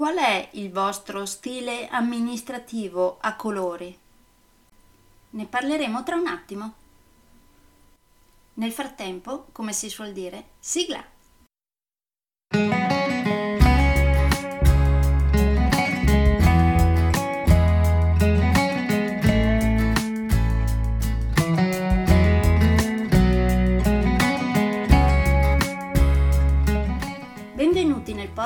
Qual è il vostro stile amministrativo a colori? Ne parleremo tra un attimo. Nel frattempo, come si suol dire, sigla!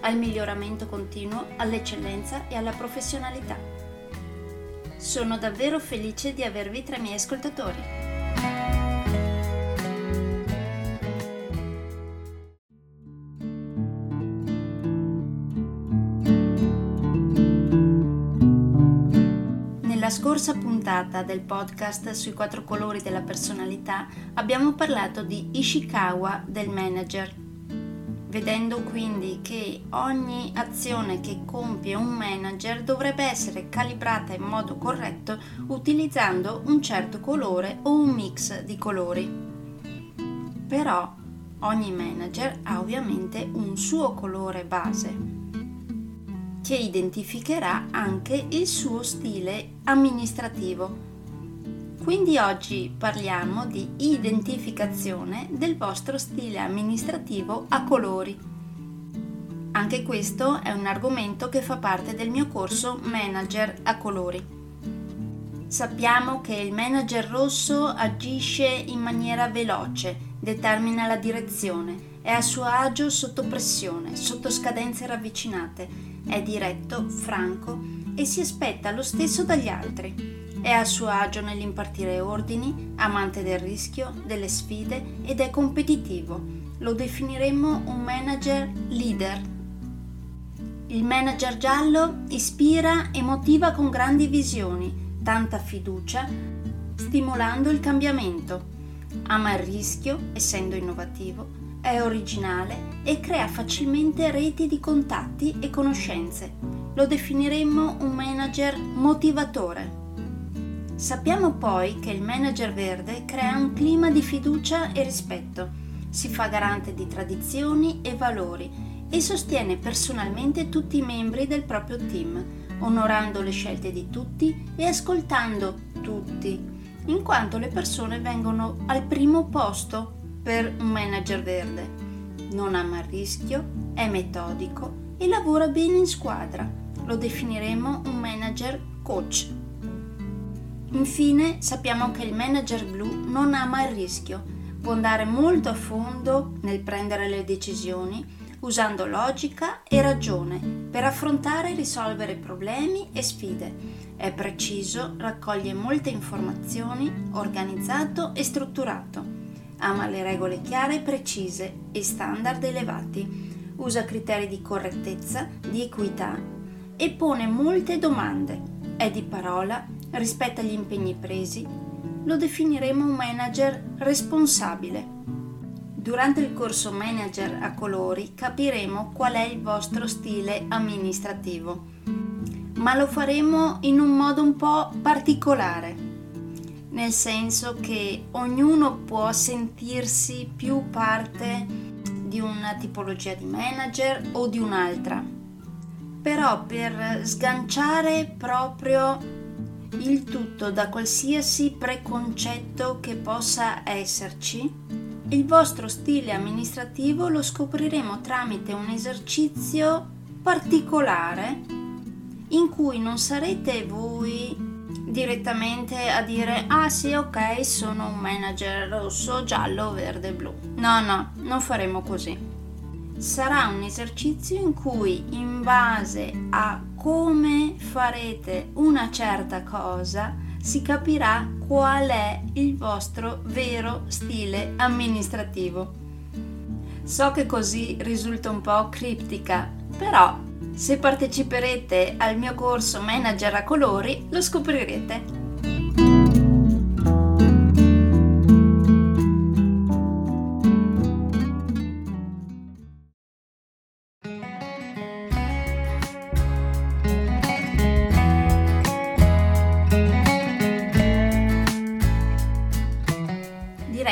al miglioramento continuo, all'eccellenza e alla professionalità. Sono davvero felice di avervi tra i miei ascoltatori. Nella scorsa puntata del podcast sui quattro colori della personalità abbiamo parlato di Ishikawa del manager, vedendo quindi che ogni azione che compie un manager dovrebbe essere calibrata in modo corretto utilizzando un certo colore o un mix di colori. Però ogni manager ha ovviamente un suo colore base che identificherà anche il suo stile amministrativo. Quindi oggi parliamo di identificazione del vostro stile amministrativo a colori. Anche questo è un argomento che fa parte del mio corso Manager a colori. Sappiamo che il manager rosso agisce in maniera veloce, determina la direzione, è a suo agio sotto pressione, sotto scadenze ravvicinate, è diretto, franco e si aspetta lo stesso dagli altri. È a suo agio nell'impartire ordini, amante del rischio, delle sfide ed è competitivo. Lo definiremmo un manager leader. Il manager giallo ispira e motiva con grandi visioni, tanta fiducia, stimolando il cambiamento. Ama il rischio, essendo innovativo, è originale e crea facilmente reti di contatti e conoscenze. Lo definiremmo un manager motivatore. Sappiamo poi che il manager verde crea un clima di fiducia e rispetto, si fa garante di tradizioni e valori e sostiene personalmente tutti i membri del proprio team, onorando le scelte di tutti e ascoltando tutti, in quanto le persone vengono al primo posto per un manager verde. Non ama il rischio, è metodico e lavora bene in squadra. Lo definiremo un manager coach. Infine sappiamo che il manager blu non ama il rischio, può andare molto a fondo nel prendere le decisioni usando logica e ragione per affrontare e risolvere problemi e sfide. È preciso, raccoglie molte informazioni, organizzato e strutturato ama le regole chiare e precise e standard elevati, usa criteri di correttezza, di equità e pone molte domande. È di parola, rispetta gli impegni presi. Lo definiremo un manager responsabile. Durante il corso Manager a colori capiremo qual è il vostro stile amministrativo, ma lo faremo in un modo un po' particolare nel senso che ognuno può sentirsi più parte di una tipologia di manager o di un'altra. Però per sganciare proprio il tutto da qualsiasi preconcetto che possa esserci, il vostro stile amministrativo lo scopriremo tramite un esercizio particolare in cui non sarete voi direttamente a dire ah sì ok sono un manager rosso, giallo, verde, blu. No, no, non faremo così. Sarà un esercizio in cui in base a come farete una certa cosa si capirà qual è il vostro vero stile amministrativo. So che così risulta un po' criptica, però se parteciperete al mio corso Manager a colori lo scoprirete.